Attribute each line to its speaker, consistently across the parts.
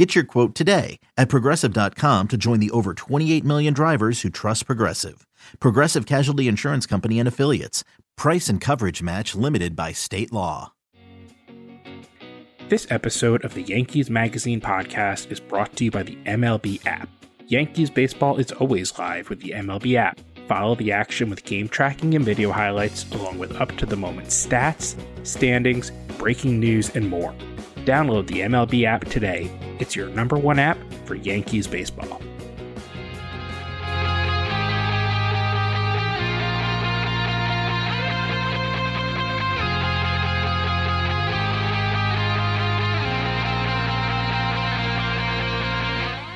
Speaker 1: Get your quote today at progressive.com to join the over 28 million drivers who trust Progressive. Progressive Casualty Insurance Company and Affiliates. Price and coverage match limited by state law.
Speaker 2: This episode of the Yankees Magazine podcast is brought to you by the MLB app. Yankees baseball is always live with the MLB app. Follow the action with game tracking and video highlights, along with up to the moment stats, standings, breaking news, and more. Download the MLB app today. It's your number one app for Yankees baseball.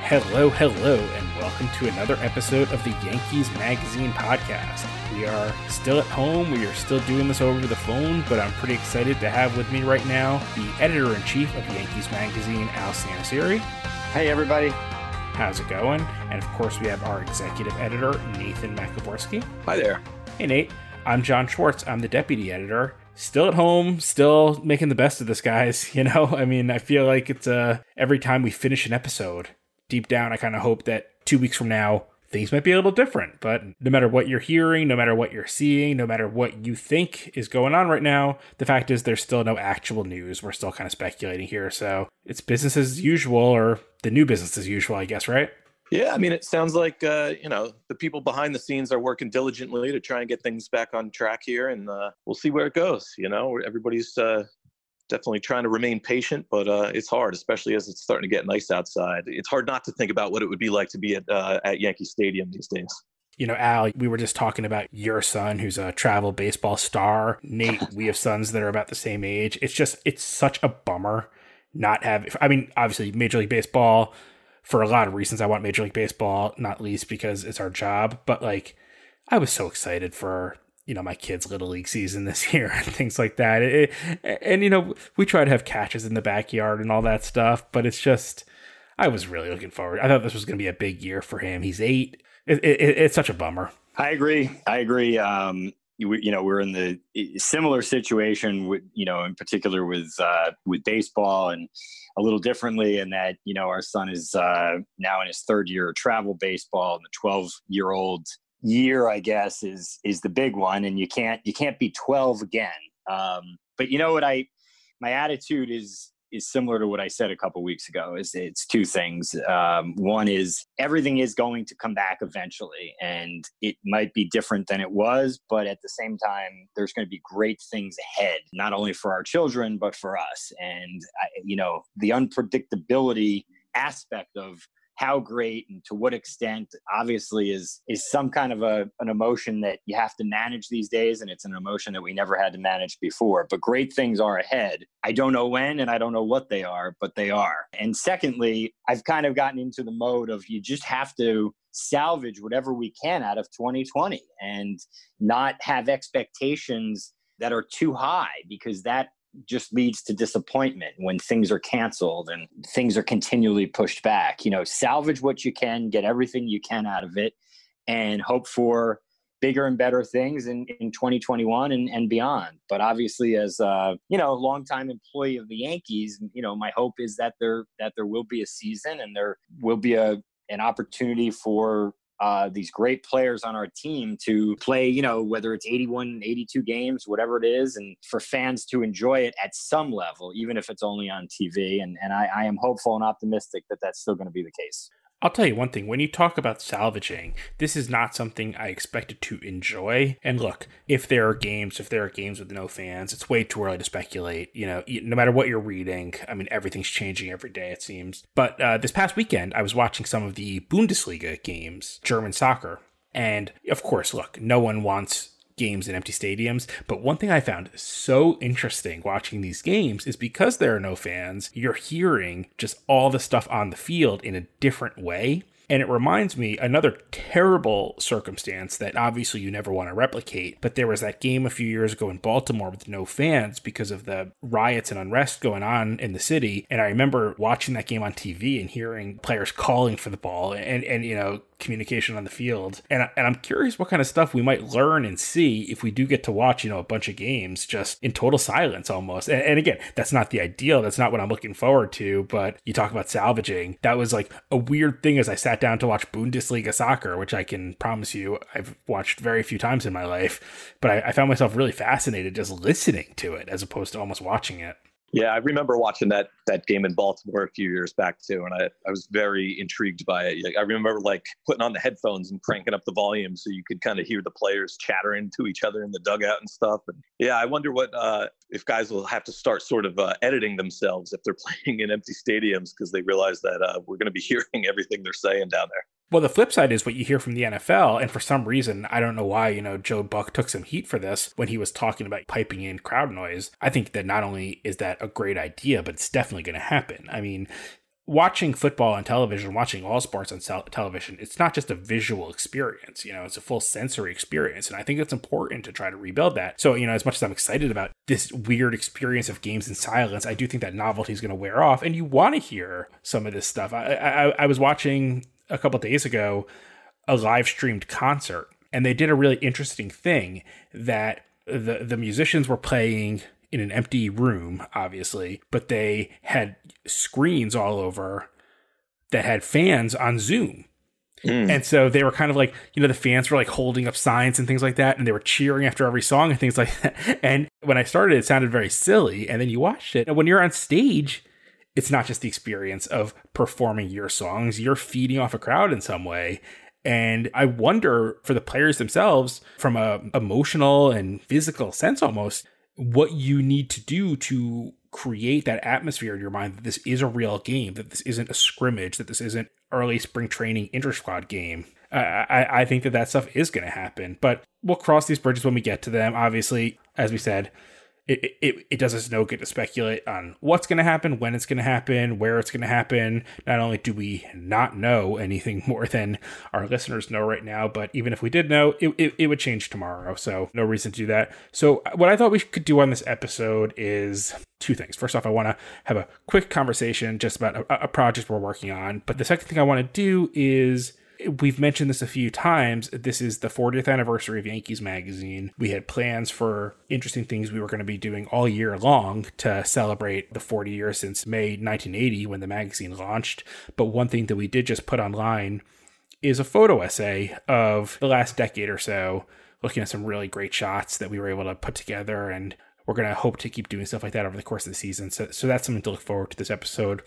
Speaker 2: Hello, hello, and welcome to another episode of the Yankees Magazine podcast. We are still at home, we are still doing this over the phone, but I'm pretty excited to have with me right now the editor in chief of Yankees Magazine, Al Santasiere.
Speaker 3: Hey, everybody.
Speaker 2: How's it going? And of course, we have our executive editor, Nathan Maciborski.
Speaker 4: Hi there.
Speaker 2: Hey, Nate. I'm John Schwartz. I'm the deputy editor. Still at home, still making the best of this, guys. You know, I mean, I feel like it's uh, every time we finish an episode, deep down, I kind of hope that two weeks from now, things might be a little different. But no matter what you're hearing, no matter what you're seeing, no matter what you think is going on right now, the fact is there's still no actual news. We're still kind of speculating here. So it's business as usual, or the new business as usual, I guess, right?
Speaker 4: Yeah, I mean, it sounds like uh, you know the people behind the scenes are working diligently to try and get things back on track here, and uh, we'll see where it goes. You know, everybody's uh, definitely trying to remain patient, but uh, it's hard, especially as it's starting to get nice outside. It's hard not to think about what it would be like to be at uh, at Yankee Stadium these days.
Speaker 2: You know, Al, we were just talking about your son, who's a travel baseball star. Nate, we have sons that are about the same age. It's just, it's such a bummer not having. I mean, obviously, Major League Baseball, for a lot of reasons, I want Major League Baseball, not least because it's our job. But like, I was so excited for you know my kids' little league season this year and things like that. It, and you know, we try to have catches in the backyard and all that stuff, but it's just. I was really looking forward. I thought this was going to be a big year for him. He's eight. It, it, it's such a bummer.
Speaker 3: I agree. I agree. Um, you, you, know, we're in the similar situation with, you know, in particular with uh, with baseball and a little differently in that, you know, our son is uh, now in his third year of travel baseball, and the 12 year old year, I guess, is is the big one, and you can't you can't be 12 again. Um, but you know what I my attitude is is similar to what I said a couple weeks ago. Is it's two things. Um, one is everything is going to come back eventually, and it might be different than it was, but at the same time, there's going to be great things ahead, not only for our children but for us. And I, you know, the unpredictability aspect of how great and to what extent obviously is is some kind of a an emotion that you have to manage these days and it's an emotion that we never had to manage before. But great things are ahead. I don't know when and i don't know what they are but they are. And secondly i've kind of gotten into the mode of you just have to salvage whatever we can out of 2020 and not have expectations that are too high because that just leads to disappointment when things are canceled and things are continually pushed back. You know, salvage what you can, get everything you can out of it, and hope for bigger and better things in, in 2021 and, and beyond. But obviously, as a you know, longtime employee of the Yankees, you know, my hope is that there that there will be a season and there will be a an opportunity for uh, these great players on our team to play, you know, whether it's 81, 82 games, whatever it is, and for fans to enjoy it at some level, even if it's only on TV. And, and I, I am hopeful and optimistic that that's still going to be the case.
Speaker 2: I'll tell you one thing when you talk about salvaging, this is not something I expected to enjoy. And look, if there are games, if there are games with no fans, it's way too early to speculate. You know, no matter what you're reading, I mean, everything's changing every day, it seems. But uh, this past weekend, I was watching some of the Bundesliga games, German soccer. And of course, look, no one wants games in empty stadiums. But one thing I found so interesting watching these games is because there are no fans, you're hearing just all the stuff on the field in a different way. And it reminds me another terrible circumstance that obviously you never want to replicate. But there was that game a few years ago in Baltimore with no fans because of the riots and unrest going on in the city. And I remember watching that game on TV and hearing players calling for the ball and, and you know, communication on the field. And, and I'm curious what kind of stuff we might learn and see if we do get to watch, you know, a bunch of games just in total silence almost. And, and again, that's not the ideal. That's not what I'm looking forward to. But you talk about salvaging. That was like a weird thing as I sat down to watch Bundesliga soccer, which I can promise you I've watched very few times in my life. But I, I found myself really fascinated just listening to it as opposed to almost watching it.
Speaker 4: Yeah, I remember watching that that game in Baltimore a few years back too, and I, I was very intrigued by it. I remember like putting on the headphones and cranking up the volume so you could kind of hear the players chattering to each other in the dugout and stuff. And yeah, I wonder what uh, if guys will have to start sort of uh, editing themselves if they're playing in empty stadiums because they realize that uh, we're going to be hearing everything they're saying down there.
Speaker 2: Well, the flip side is what you hear from the NFL, and for some reason, I don't know why, you know, Joe Buck took some heat for this when he was talking about piping in crowd noise. I think that not only is that a great idea, but it's definitely going to happen. I mean, watching football on television, watching all sports on television, it's not just a visual experience, you know, it's a full sensory experience. And I think it's important to try to rebuild that. So, you know, as much as I'm excited about this weird experience of games in silence, I do think that novelty is going to wear off and you want to hear some of this stuff. I, I, I was watching a couple days ago a live streamed concert and they did a really interesting thing that the the musicians were playing in an empty room obviously but they had screens all over that had fans on zoom. Mm. and so they were kind of like you know the fans were like holding up signs and things like that and they were cheering after every song and things like that. And when i started it sounded very silly and then you watched it. And when you're on stage it's not just the experience of performing your songs, you're feeding off a crowd in some way. And I wonder for the players themselves, from a emotional and physical sense almost, what you need to do to create that atmosphere in your mind that this is a real game, that this isn't a scrimmage, that this isn't early spring training inter squad game. I, I think that that stuff is going to happen, but we'll cross these bridges when we get to them. Obviously, as we said, it, it, it does us no good to speculate on what's going to happen, when it's going to happen, where it's going to happen. Not only do we not know anything more than our listeners know right now, but even if we did know, it, it, it would change tomorrow. So, no reason to do that. So, what I thought we could do on this episode is two things. First off, I want to have a quick conversation just about a, a project we're working on. But the second thing I want to do is we've mentioned this a few times. This is the 40th anniversary of Yankees Magazine. We had plans for interesting things we were going to be doing all year long to celebrate the 40 years since May 1980 when the magazine launched. But one thing that we did just put online is a photo essay of the last decade or so, looking at some really great shots that we were able to put together and we're going to hope to keep doing stuff like that over the course of the season. So, so that's something to look forward to this episode.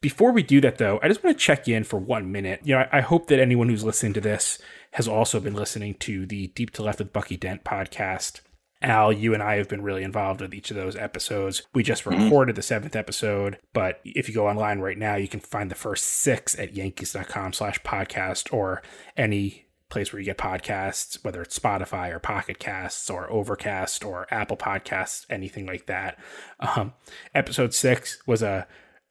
Speaker 2: Before we do that, though, I just want to check in for one minute. You know, I, I, hope that anyone who's listening to this has also been listening to the Deep to Left with Bucky Dent podcast. Al, you and I have been really involved with each of those episodes. We just mm-hmm. recorded the seventh episode, but if you go online right now, you can find the first six at yankees.com slash podcast or any place where you get podcasts, whether it's Spotify or Pocket Casts or Overcast or Apple Podcasts, anything like that. Um, episode six was a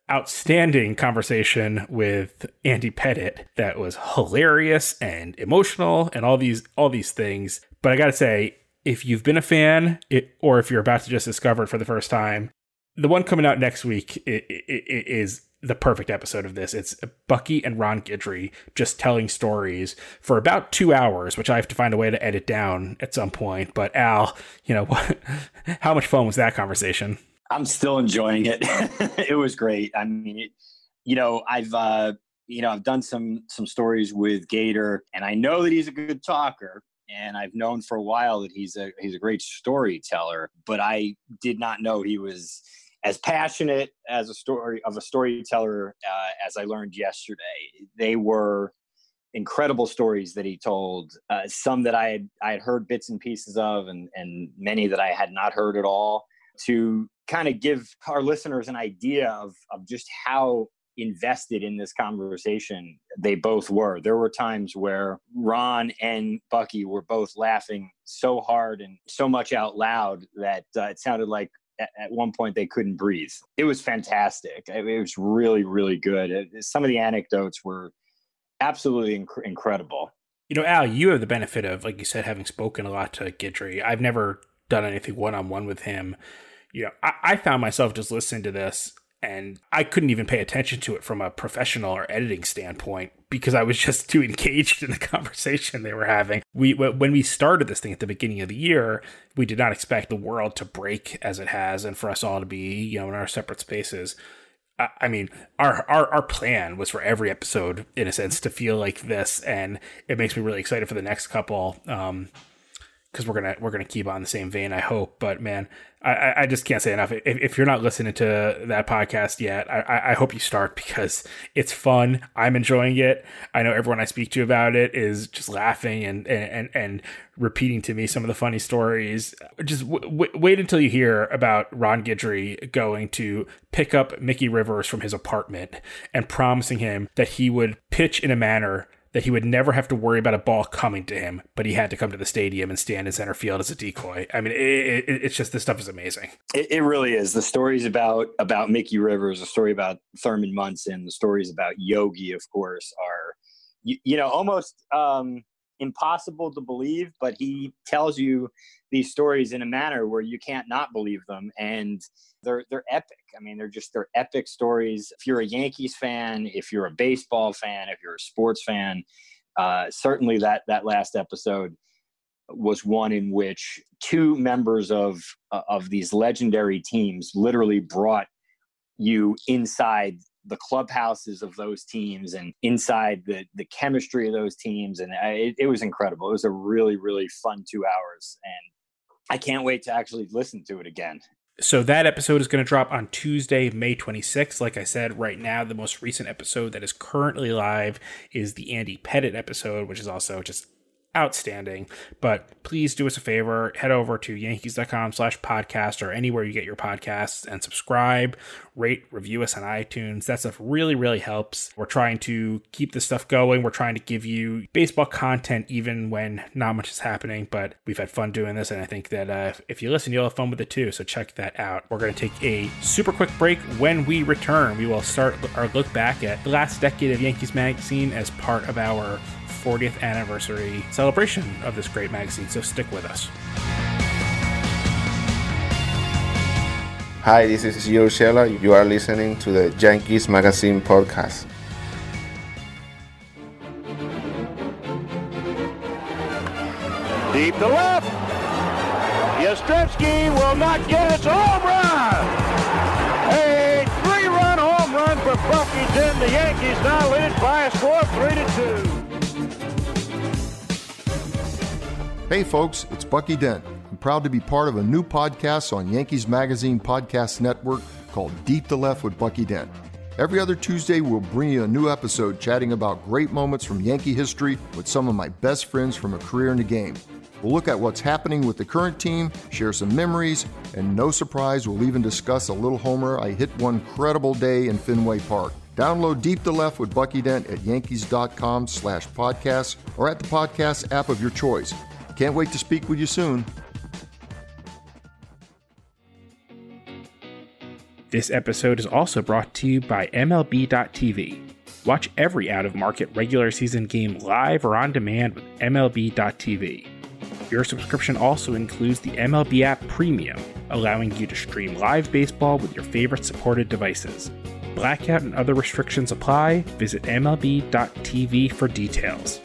Speaker 2: outstanding conversation with Andy Pettitte that was hilarious and emotional and all these all these things. But I got to say, if you've been a fan, it, or if you're about to just discover it for the first time, the one coming out next week is the perfect episode of this. It's Bucky and Ron Guidry just telling stories for about two hours, which I have to find a way to edit down at some point. But Al, you know, how much fun was that conversation?
Speaker 3: I'm still enjoying it. it was great. I mean, it, you know, I've uh, you know I've done some some stories with Gator, and I know that he's a good talker, and I've known for a while that he's a he's a great storyteller. But I did not know he was as passionate as a story of a storyteller uh, as I learned yesterday. They were incredible stories that he told. Uh, some that I had I had heard bits and pieces of, and and many that I had not heard at all. To kind of give our listeners an idea of, of just how invested in this conversation they both were. There were times where Ron and Bucky were both laughing so hard and so much out loud that uh, it sounded like at, one point they couldn't breathe. It was fantastic. It was really, really good. Some of the anecdotes were absolutely inc- incredible.
Speaker 2: You know, Al, you have the benefit of, like you said, having spoken a lot to Guidry. I've never done anything one on one with him. You know, I, I found myself just listening to this and I couldn't even pay attention to it from a professional or editing standpoint because I was just too engaged in the conversation they were having. We when we started this thing at the beginning of the year, we did not expect the world to break as it has, and for us all to be you know in our separate spaces. I mean, our, our our plan was for every episode, in a sense, to feel like this, and it makes me really excited for the next couple. Um, because we're gonna we're gonna keep on the same vein. I hope, but man, I, I just can't say enough. If, if you're not listening to that podcast yet, I, I hope you start because it's fun. I'm enjoying it. I know everyone I speak to about it is just laughing and and and repeating to me some of the funny stories. Just w- w- wait until you hear about Ron Guidry going to pick up Mickey Rivers from his apartment and promising him that he would pitch in a manner that he would never have to worry about a ball coming to him, but he had to come to the stadium and stand in center field as a decoy. I mean, it, it, it's just this stuff is amazing.
Speaker 3: It, it, really is. The stories about about Mickey Rivers, the story about Thurman Munson, the stories about Yogi, of course, are you, you know almost um, impossible to believe, but he tells you these stories in a manner where you can't not believe them, and they're they're epic. I mean, they're just they're epic stories. If you're a Yankees fan, if you're a baseball fan, if you're a sports fan, uh, certainly that that last episode was one in which two members of uh, of these legendary teams literally brought you inside the clubhouses of those teams and inside the the chemistry of those teams. And uh, it, it was incredible. It was a really really fun two hours. And i can't wait to actually listen to it again.
Speaker 2: So that episode is going to drop on Tuesday, May 26th. Like I said, right now, the most recent episode that is currently live is the Andy Pettitte episode, which is also just outstanding. But please do us a favor, head over to yankees.com slash podcast or anywhere you get your podcasts and subscribe, rate, review us on iTunes. That stuff really, really helps. We're trying to keep this stuff going. We're trying to give you baseball content even when not much is happening, but we've had fun doing this. And I think that uh, if you listen, you'll have fun with it too. So check that out. We're going to take a super quick break. When we return, we will start our look back at the last decade of Yankees Magazine as part of our 40th anniversary celebration of this great magazine, so stick with us.
Speaker 5: Hi, this is Gio Urshela. You are listening to the Yankees Magazine podcast.
Speaker 6: Deep to left. Yastrzemski will not get it. Home run! A three-run home run for Bucky Dent. The Yankees now lead by a score of three to two.
Speaker 7: Hey, folks, it's Bucky Dent. I'm proud to be part of a new podcast on Yankees Magazine Podcast Network called Deep to Left with Bucky Dent. Every other Tuesday, we'll bring you a new episode chatting about great moments from Yankee history with some of my best friends from a career in the game. We'll look at what's happening with the current team, share some memories, and no surprise, we'll even discuss a little homer I hit one credible day in Fenway Park. Download Deep to Left with Bucky Dent at yankees.com slash podcasts or at the podcast app of your choice. Can't wait to speak with you soon.
Speaker 2: This episode is also brought to you by MLB.tv. Watch every out of market regular season game live or on demand with MLB.tv. Your subscription also includes the MLB app Premium, allowing you to stream live baseball with your favorite supported devices. Blackout and other restrictions apply. Visit MLB.tv for details.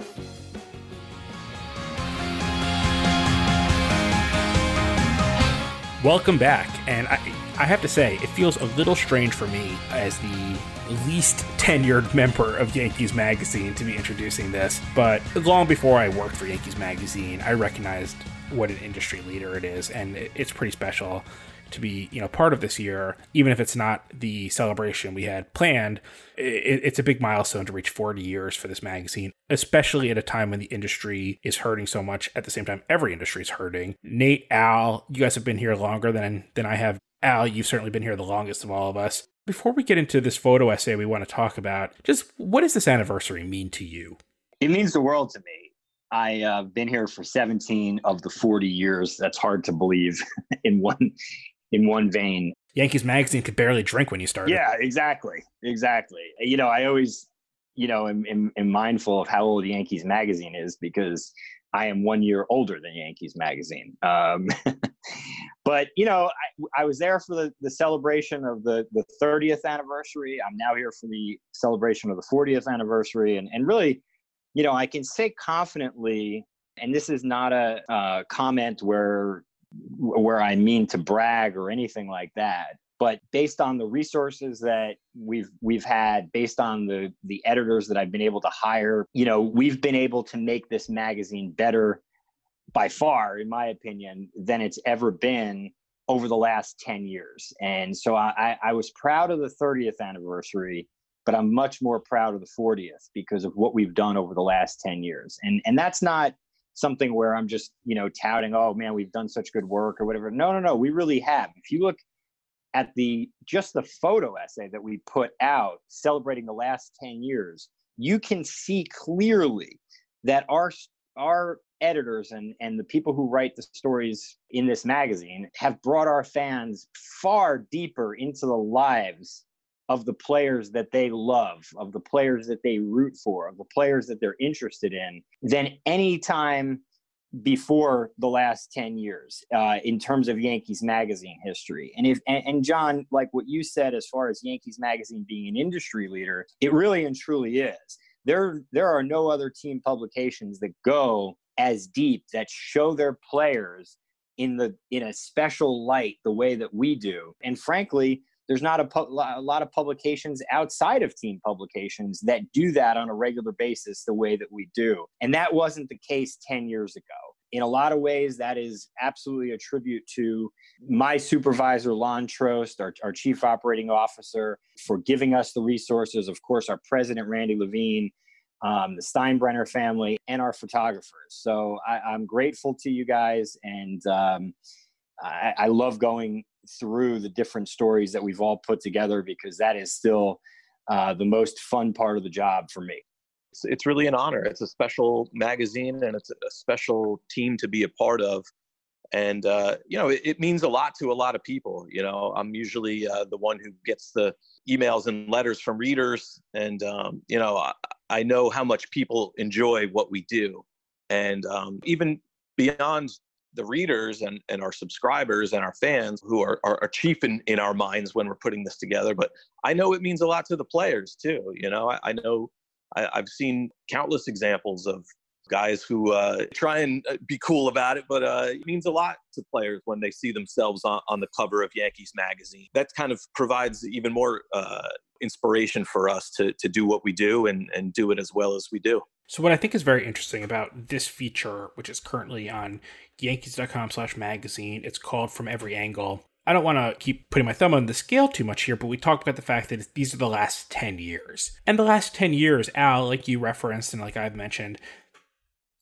Speaker 2: Welcome back, and I, I have to say, it feels a little strange for me as the least tenured member of Yankees Magazine to be introducing this. But long before I worked for Yankees Magazine, I recognized what an industry leader it is, and it's pretty special to be you know part of this year even if it's not the celebration we had planned it, it's a big milestone to reach 40 years for this magazine especially at a time when the industry is hurting so much. At the same time every industry is hurting. Nate al you guys have been here longer than than i have. Al you've certainly been here the longest of all of us. Before we get into this photo essay we want to talk about just what does this anniversary mean to you?
Speaker 3: It means the world to me. I've uh, been here for 17 of the 40 years. That's hard to believe in one in one vein.
Speaker 2: Yankees magazine could barely drink when you started.
Speaker 3: Yeah, exactly, exactly. You know, I always you know, am, am, am mindful of how old Yankees magazine is because I am one year older than Yankees magazine. Um, but you know, I, I, was there for the, the celebration of the, the 30th anniversary. I'm now here for the celebration of the 40th anniversary. And, and really, you know, I can say confidently, and this is not a, a comment where, where I mean to brag or anything like that but based on the resources that we've we've had based on the the editors that I've been able to hire you know we've been able to make this magazine better by far in my opinion than it's ever been over the last 10 years. And so I, I was proud of the 30th anniversary but I'm much more proud of the 40th because of what we've done over the last 10 years. And and that's not something where I'm just you know touting oh man we've done such good work or whatever. No no no we really have. If you look at the just the photo essay that we put out celebrating the last 10 years you can see clearly that our our editors and and the people who write the stories in this magazine have brought our fans far deeper into the lives of the players that they love of the players that they root for of the players that they're interested in than any time before the last 10 years uh, in terms of Yankees magazine history. And if and, and, John, like what you said as far as Yankees magazine being an industry leader, it really and truly is. There there are no other team publications that go as deep that show their players in the in a special light the way that we do. And frankly, there's not a, pu- a, lot of publications outside of team publications that do that on a regular basis the way that we do. And that wasn't the case 10 years ago. In a lot of ways, that is absolutely a tribute to my supervisor, Lonn Trost, our, our chief operating officer, for giving us the resources. Of course, our president, Randy Levine, um, the Steinbrenner family, and our photographers. So I, am grateful to you guys. And um, I, I love going through the different stories that we've all put together because that is still uh, the most fun part of the job for me.
Speaker 4: It's, it's really an honor. It's a special magazine and it's a special team to be a part of. And, uh, you know, it, it, means a lot to a lot of people. You know, I'm usually uh, the one who gets the emails and letters from readers. And, um, you know, I, I, know how much people enjoy what we do. And um, even beyond the readers and, and our subscribers and our fans who are, are, are chief in, in our minds when we're putting this together. But I know it means a lot to the players too. You know, I, I know I, have seen countless examples of guys who uh, try and uh, be cool about it, but uh, it means a lot to players when they see themselves on, on the cover of Yankees magazine. That kind of provides even more uh, inspiration for us to, to do what we do and, and do it as well as we do.
Speaker 2: So what I think is very interesting about this feature, which is currently on Yankees.com slash magazine, it's called From Every Angle. I don't want to keep putting my thumb on the scale too much here, but we talked about the fact that these are the last 10 years. And the last 10 years, Al, like you referenced and like I've mentioned,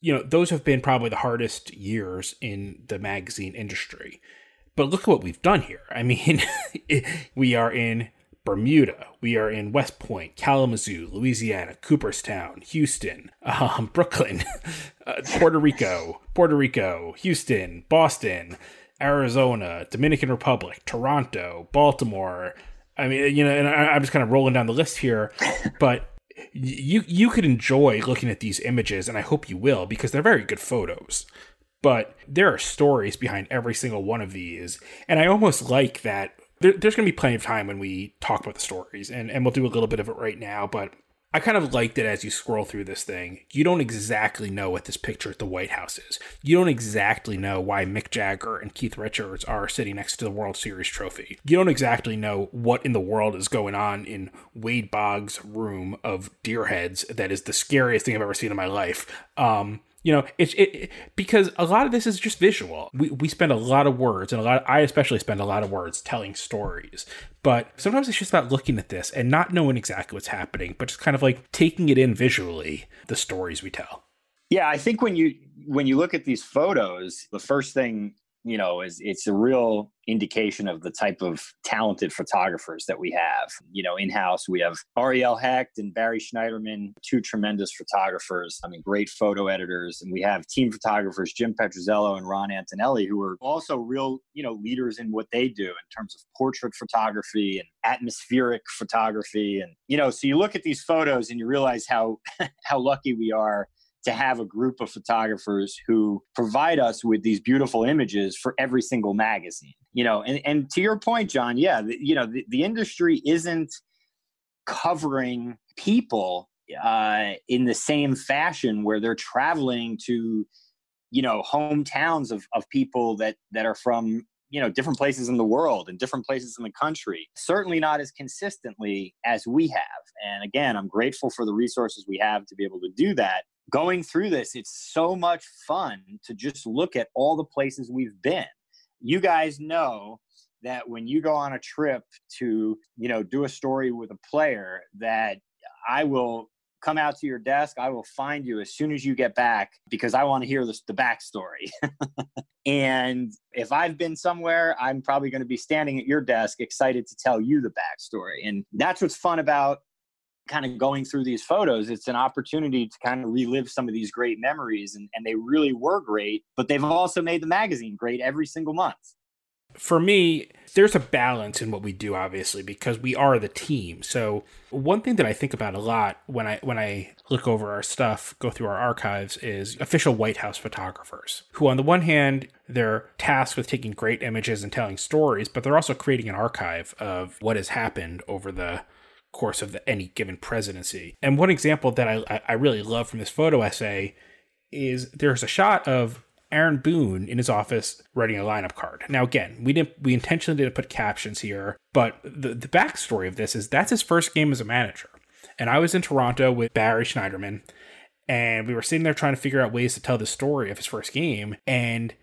Speaker 2: you know, those have been probably the hardest years in the magazine industry. But look at what we've done here. I mean, we are in Bermuda. We are in West Point, Kalamazoo, Louisiana, Cooperstown, Houston, um, Brooklyn, uh, Puerto Rico, Puerto Rico, Houston, Boston, Arizona, Dominican Republic, Toronto, Baltimore. I mean, you know, and I, I'm just kind of rolling down the list here, but you you could enjoy looking at these images, and I hope you will because they're very good photos. But there are stories behind every single one of these, and I almost like that there, there's going to be plenty of time when we talk about the stories, and, and we'll do a little bit of it right now. But I kind of liked it as you scroll through this thing, you don't exactly know what this picture at the White House is. You don't exactly know why Mick Jagger and Keith Richards are sitting next to the World Series trophy. You don't exactly know what in the world is going on in Wade Boggs' room of deer heads that is the scariest thing I've ever seen in my life. Um, you know, it's it, it, because a lot of this is just visual. We we spend a lot of words, and a lot. I especially spend a lot of words telling stories. But sometimes it's just about looking at this and not knowing exactly what's happening, but just kind of like taking it in visually. The stories we tell.
Speaker 3: Yeah, I think when you when you look at these photos, the first thing you know, is it's a real indication of the type of talented photographers that we have. You know, in house we have Ariel Hecht and Barry Schneiderman, two tremendous photographers. I mean, great photo editors, and we have team photographers Jim Petrozello and Ron Antonelli, who are also real, you know, leaders in what they do in terms of portrait photography and atmospheric photography. And you know, so you look at these photos and you realize how how lucky we are to have a group of photographers who provide us with these beautiful images for every single magazine you know? And, and to your point john yeah the, you know the, the industry isn't covering people uh, in the same fashion where they're traveling to you know hometowns of, of people that that are from you know different places in the world and different places in the country. Certainly not as consistently as we have. And again i'm grateful for the resources we have to be able to do that going through this, it's so much fun to just look at all the places we've been. You guys know that when you go on a trip to, you know, do a story with a player, that I will come out to your desk. I will find you as soon as you get back because I want to hear the backstory. and if I've been somewhere, I'm probably going to be standing at your desk excited to tell you the backstory. And that's what's fun about kind of going through these photos, it's an opportunity to kind of relive some of these great memories. And, and they really were great, but they've also made the magazine great every single month.
Speaker 2: For me, there's a balance in what we do, obviously, because we are the team. So one thing that I think about a lot when I when I look over our stuff, go through our archives, is official White House photographers, who on the one hand, they're tasked with taking great images and telling stories, but they're also creating an archive of what has happened over the course of the, any given presidency. And one example that I, I really love from this photo essay is there's a shot of Aaron Boone in his office writing a lineup card. Now, again, we didn't we intentionally didn't put captions here, but the the backstory of this is that's his first game as a manager. And I was in Toronto with Barry Schneiderman, and we were sitting there trying to figure out ways to tell the story of his first game. And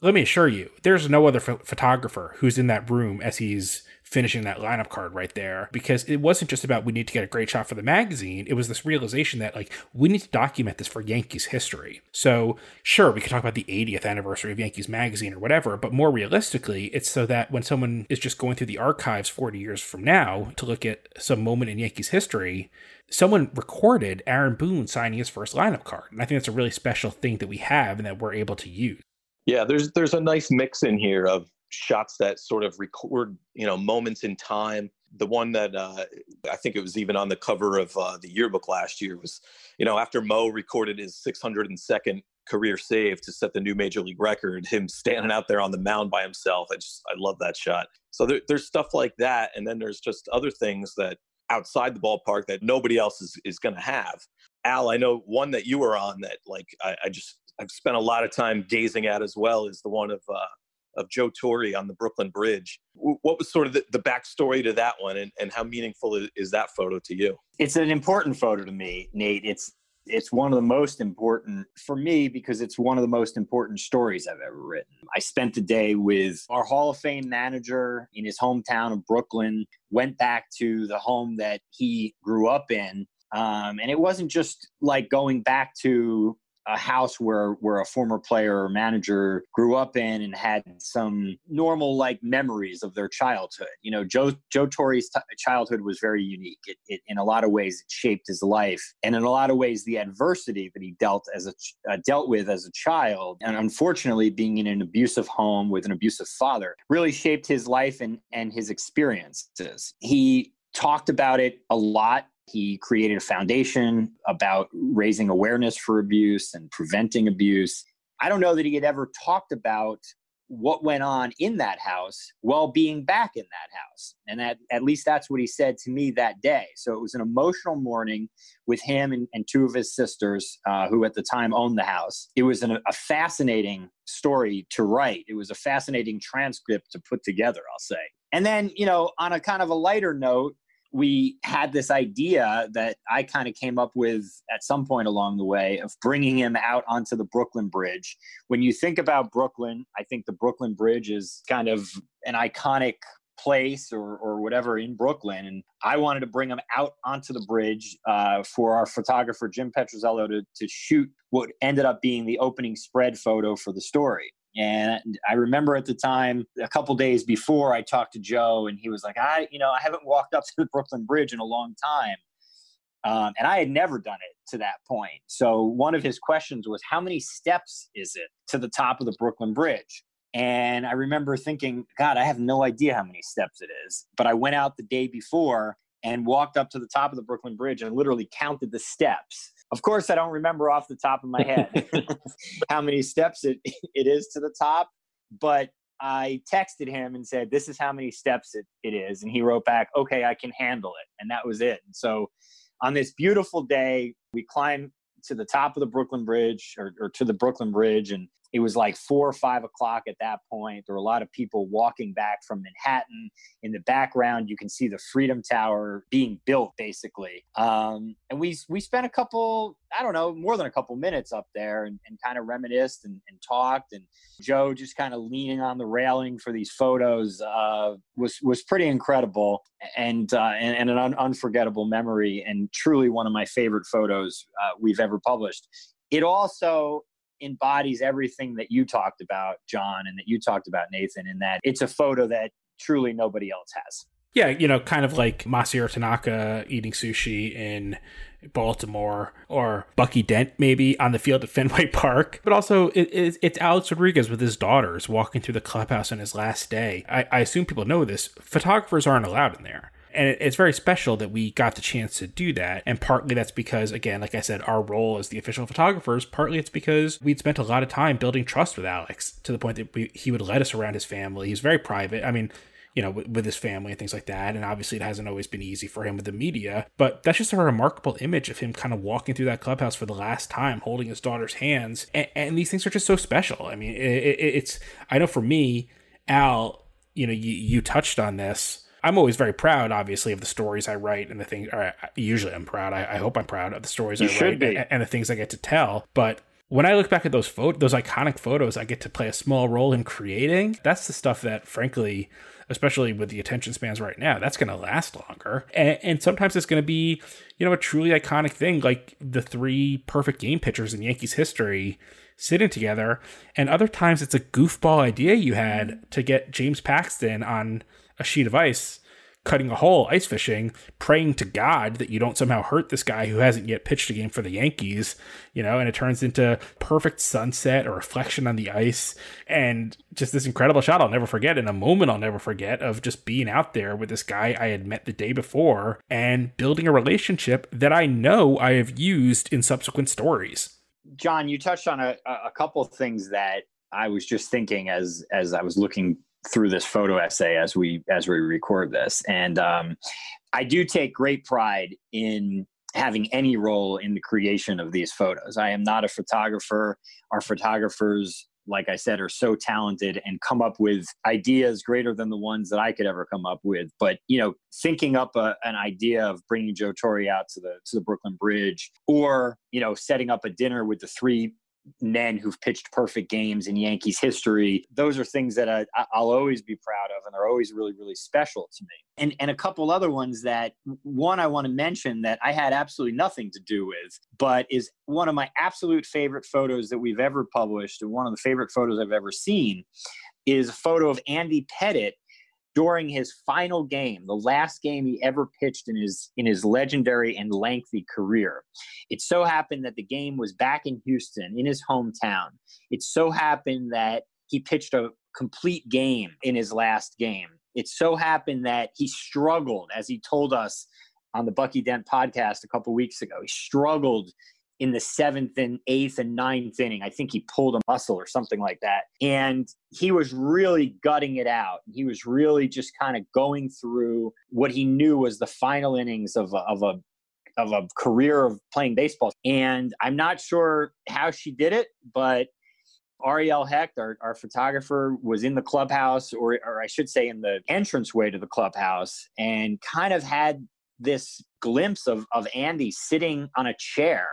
Speaker 2: let me assure you, there's no other ph- photographer who's in that room as he's finishing that lineup card right there because it wasn't just about we need to get a great shot for the magazine. It was this realization that like we need to document this for Yankees history. So sure, we could talk about the 80th anniversary of Yankees magazine or whatever, but more realistically, it's so that when someone is just going through the archives 40 years from now to look at some moment in Yankees history, someone recorded Aaron Boone signing his first lineup card. And I think that's a really special thing that we have and that we're able to use.
Speaker 4: Yeah, there's there's a nice mix in here of shots that sort of record you know moments in time. The one that uh, i think it was even on the cover of uh, the yearbook last year was you know after mo recorded his 602nd career save to set the new major league record him standing out there on the mound by himself. I just i love that shot. So there, there's stuff like that. And then there's just other things that outside the ballpark that nobody else is, is going to have. Al i know one that you were on that like I, I just i've spent a lot of time gazing at as well is the one of uh, of Joe Torre on the Brooklyn Bridge. What was sort of the, the backstory to that one, and, and how meaningful is, is that photo to you?
Speaker 3: It's an important photo to me, Nate. It's it's one of the most important for me because it's one of the most important stories I've ever written. I spent the day with our Hall of Fame manager in his hometown of Brooklyn, went back to the home that he grew up in. Um, and it wasn't just like going back to a house where where a former player or manager grew up in and had some normal like memories of their childhood. You know, Joe Joe Torre's t- childhood was very unique. It, it, in a lot of ways, it shaped his life, and in a lot of ways, the adversity that he dealt as a uh, dealt with as a child, and unfortunately, being in an abusive home with an abusive father, really shaped his life and and his experiences. He talked about it a lot he created a foundation about raising awareness for abuse and preventing abuse. I don't know that he had ever talked about what went on in that house while being back in that house. And that, at least that's what he said to me that day. So it was an emotional morning with him and, and two of his sisters, uh, who at the time owned the house. It was an, a fascinating story to write. It was a fascinating transcript to put together, I'll say. And then, you know, on a kind of a lighter note, we had this idea that I kind of came up with at some point along the way of bringing him out onto the Brooklyn Bridge. When you think about Brooklyn, I think the Brooklyn Bridge is kind of an iconic place or, or whatever in Brooklyn. And I wanted to bring him out onto the bridge uh, for our photographer, Jim Petrozello, to, to shoot what ended up being the opening spread photo for the story. And I remember at the time, a couple days before, I talked to Joe, and he was like, "I, you know, I haven't walked up to the Brooklyn Bridge in a long time." Um, and I had never done it to that point. So one of his questions was, How many steps is it to the top of the Brooklyn Bridge? And I remember thinking, God, I have no idea how many steps it is. But I went out the day before and walked up to the top of the Brooklyn Bridge and literally counted the steps. Of course, I don't remember off the top of my head how many steps it, it is to the top, but I texted him and said, This is how many steps it, it is. And he wrote back, Okay, I can handle it. And that was it. And so on this beautiful day, we climbed to the top of the Brooklyn Bridge or, or to the Brooklyn Bridge and it was like four or five o'clock at that point. There were a lot of people walking back from Manhattan. In the background, you can see the Freedom Tower being built, basically. Um, and we we spent a couple, I don't know, more than a couple minutes up there and, and kind of reminisced and, and, talked. And Joe just kind of leaning on the railing for these photos uh, was was pretty incredible and uh, and, and, an un- unforgettable memory and truly one of my favorite photos uh, we've ever published. It also embodies everything that you talked about, John, and that you talked about, Nathan, in that it's a photo that truly nobody else has.
Speaker 2: Yeah, you know, kind of like Masahiro Tanaka eating sushi in Baltimore or Bucky Dent maybe on the field at Fenway Park. But also, it, it, it's Alex Rodriguez with his daughters walking through the clubhouse on his last day. I, I assume people know this. Photographers aren't allowed in there and it's very special that we got the chance to do that and partly that's because again like i said our role as the official photographers partly it's because we'd spent a lot of time building trust with alex to the point that we, he would let us around his family he's very private i mean you know, with, with, his family and things like that. And obviously, it hasn't always been easy for him with the media. But that's just a remarkable image of him kind of walking through that clubhouse for the last time, holding his daughter's hands. And, and these things are just so special. I mean, it, it, it's, I know for me, Al, you know, you, you touched on this I'm always very proud, obviously, of the stories I write and the things. I usually, I'm proud. I, I, hope I'm proud of the stories you I write and, and, the things I get to tell. But when I look back at those photos, those iconic photos, I get to play a small role in creating. That's the stuff that, frankly, especially with the attention spans right now, that's going to last longer. And, and sometimes it's going to be, you know, a truly iconic thing, like the three perfect game pitchers in Yankees history sitting together. And other times it's a goofball idea you had to get James Paxton on a sheet of ice cutting a hole ice fishing, praying to God that you don't somehow hurt this guy who hasn't yet pitched a game for the Yankees, you know, and it turns into perfect sunset, a reflection on the ice, and just this incredible shot I'll never forget, in a moment I'll never forget of just being out there with this guy I had met the day before and building a relationship that I know I have used in subsequent stories.
Speaker 3: John, you touched on a, a couple things that I was just thinking as as I was looking through this photo essay as we as we record this. And um, i do take great pride in having any role in the creation of these photos. I am not a photographer. Our photographers like i said are so talented and come up with ideas greater than the ones that i could ever come up with. But you know thinking up a, an idea of bringing joe torre out to the to the brooklyn bridge or you know setting up a dinner with the three men who've pitched perfect games in Yankees history. Those are things that I, will always be proud of, and they're always really, really special to me. And and a couple other ones that one I want to mention that I had absolutely nothing to do with, but is one of my absolute favorite photos that we've ever published, and one of the favorite photos I've ever seen, is a photo of Andy Pettitte during his final game, the last game he ever pitched in his in his legendary and lengthy career. It so happened that the game was back in Houston, in his hometown. It so happened that he pitched a complete game in his last game. It so happened that he struggled, as he told us on the Bucky Dent podcast a couple weeks ago. He struggled in the seventh and eighth and ninth inning. I think he pulled a muscle or something like that. And he was really gutting it out. He was really just kind of going through what he knew was the final innings of a, of a of a career of playing baseball. And I'm not sure how she did it, but Ariel Hecht, our, our photographer, was in the clubhouse, or, or I should say, in the entranceway to the clubhouse, and kind of had this glimpse of, of Andy sitting on a chair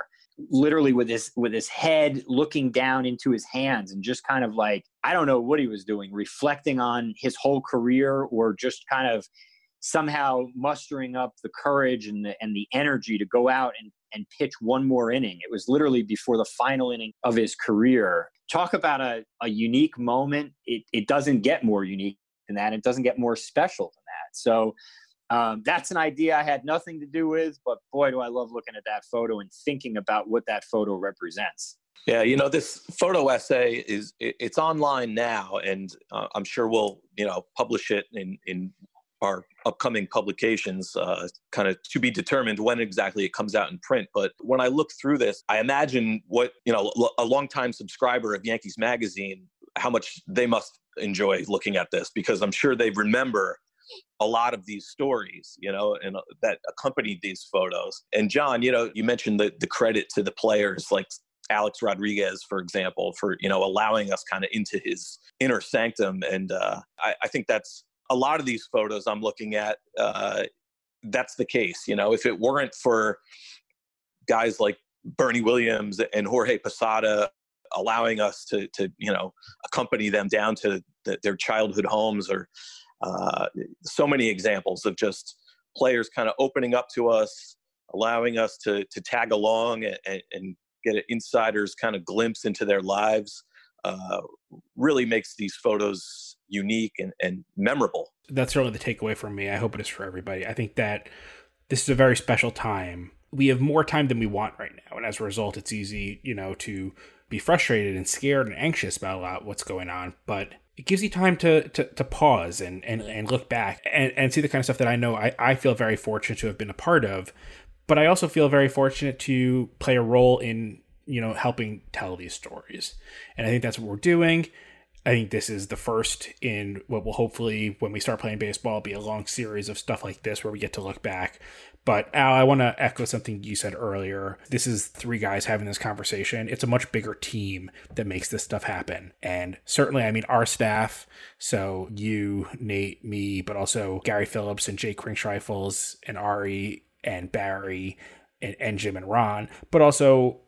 Speaker 3: literally with his with his head looking down into his hands and just kind of like I don't know what he was doing, reflecting on his whole career or just kind of somehow mustering up the courage and the and the energy to go out and and pitch one more inning. It was literally before the final inning of his career. talk about a, a unique moment. It, it doesn't get more unique than that. It doesn't get more special than that. So um, that's an idea I had nothing to do with, but boy, do I love looking at that photo and thinking about what that photo represents.
Speaker 4: Yeah, you know, this photo essay is it's online now, and uh, I'm sure we'll you know publish it in in our upcoming publications, uh, kind of to be determined when exactly it comes out in print. But when I look through this, I imagine what you know a longtime subscriber of Yankees Magazine, how much they must enjoy looking at this because I'm sure they remember a lot of these stories, you know, and uh, that accompanied these photos. And John, you know, you mentioned the the credit to the players like Alex Rodriguez, for example, for you know allowing us kind of into his inner sanctum, and uh, I, I, think that's a lot of these photos I'm looking at. Uh, that's the case, you know. If it weren't for guys like Bernie Williams and Jorge Posada allowing us to, to you know, accompany them down to the, their childhood homes, or uh, so many examples of just players kind of opening up to us, allowing us to to tag along and, and get an insider's kind of glimpse into their lives uh, really makes these photos unique and, and memorable.
Speaker 2: That's really the takeaway from me. I hope it is for everybody. I think that this is a very special time. We have more time than we want right now. And as a result, it's easy, you know, to be frustrated and scared and anxious about a lot what's going on. But it gives you time to to, to pause and, and, and look back and, and see the kind of stuff that I know I, I feel very fortunate to have been a part of but I also feel very fortunate to play a role in you know helping tell these stories, and I think that's what we're doing. I think this is the first in what will hopefully, when we start playing baseball, be a long series of stuff like this where we get to look back. But Al, I want to echo something you said earlier. This is three guys having this conversation. It's a much bigger team that makes this stuff happen. And certainly, I mean, our staff, so you, Nate, me, but also Gary Phillips and Jake Kringschreifels and Ari and Barry and, and Jim and Ron, but also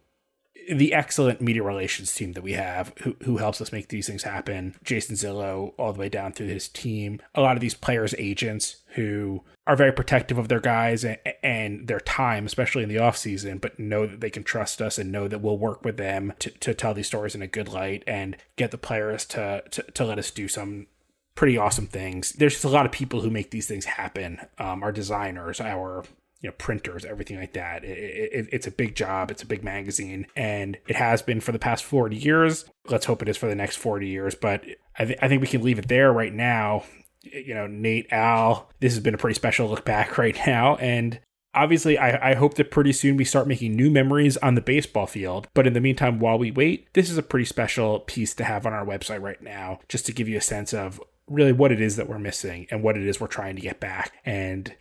Speaker 2: the excellent media relations team that we have who, who helps us make these things happen. Jason Zillo, all the way down through his team. A lot of these players' agents who are very protective of their guys and, and their time, especially in the off season, but know that they can trust us and know that we'll work with them to, to tell these stories in a good light and get the players to, to, to let us do some pretty awesome things. There's just a lot of people who make these things happen. Um, our designers, our you know printers everything like that. It, it, it's a big job. It's a big magazine. And it has been for the past 40 years. Let's hope it is for the next 40 years. But I, th- I think we can leave it there right now you know nate al this has been a pretty special look back right now and obviously I, I hope that pretty soon we start making new memories on the baseball field but in the meantime while we wait this is a pretty special piece to have on our website right now just to give you a sense of really what it is that we're missing and what it is we're trying to get back and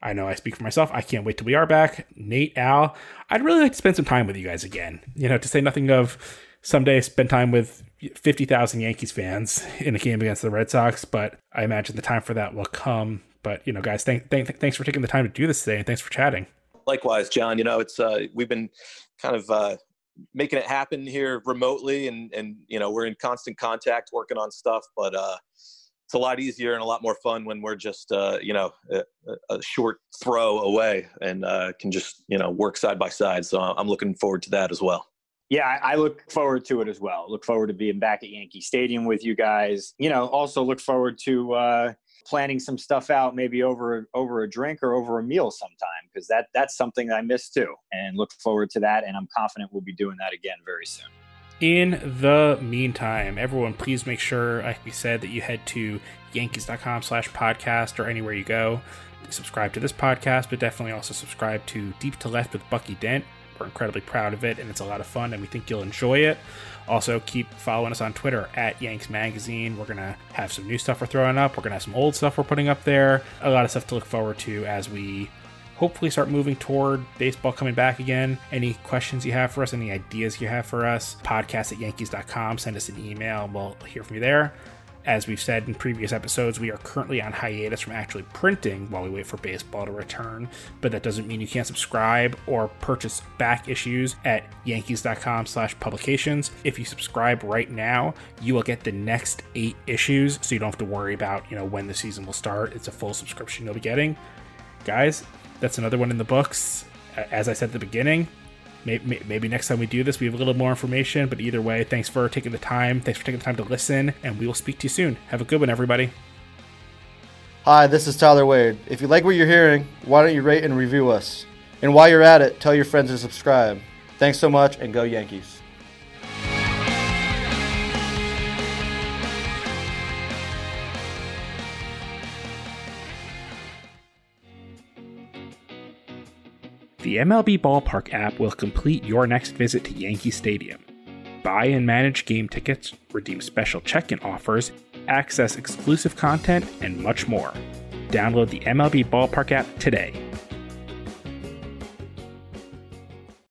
Speaker 2: I know I speak for myself. I can't wait till we are back. Nate, Al, I'd really like to spend some time with you guys again. You know, to say nothing of someday spend time with 50,000 Yankees fans in a game against the Red Sox, but I imagine the time for that will come. But, you know, guys, thank, thank, thanks for taking the time to do this today and thanks for chatting.
Speaker 4: Likewise, John, you know, it's, uh, we've been kind of, uh, making it happen here remotely and, and, you know, we're in constant contact working on stuff, but, uh, it's a lot easier and a lot more fun when we're just uh, you know a, a, short throw away and uh, can just you know work side by side. So I'm looking forward to that as well.
Speaker 3: Yeah, I look forward to it as well. Look forward to being back at Yankee Stadium with you guys. You know, also look forward to uh, planning some stuff out, maybe over over a drink or over a meal sometime, because that that's something that I miss too. And look forward to that. And I'm confident we'll be doing that again very soon.
Speaker 2: In the meantime, everyone, please make sure, like we said, that you head to yankees.com slash podcast or anywhere you go. Subscribe to this podcast, but definitely also subscribe to Deep to Left with Bucky Dent. We're incredibly proud of it, and it's a lot of fun, and we think you'll enjoy it. Also, keep following us on Twitter at Yanks Magazine. We're going to have some new stuff we're throwing up. We're going to have some old stuff we're putting up there. A lot of stuff to look forward to as we hopefully start moving toward baseball coming back again. Any questions you have for us, any ideas you have for us, podcast at yankees.com. Send us an email. We'll hear from you there. As we've said in previous episodes, we are currently on hiatus from actually printing while we wait for baseball to return, but that doesn't mean you can't subscribe or purchase back issues at yankees.com slash publications. If you subscribe right now, you will get the next eight issues, so you don't have to worry about, you know, when the season will start. It's a full subscription you'll be getting. Guys, that's another one in the books. As I said at the beginning, Maybe, maybe next time we do this, we have a little more information. But either way, thanks for taking the time. Thanks for taking the time to listen, and we will speak to you soon. Have a good one, everybody.
Speaker 8: Hi, this is Tyler Wade. If you like what you're hearing, why don't you rate and review us? And while you're at it, tell your friends to subscribe. Thanks so much, and go Yankees.
Speaker 2: The MLB Ballpark app will complete your next visit to Yankee Stadium. Buy and manage game tickets, redeem special check in offers, access exclusive content, and much more. Download the MLB Ballpark app today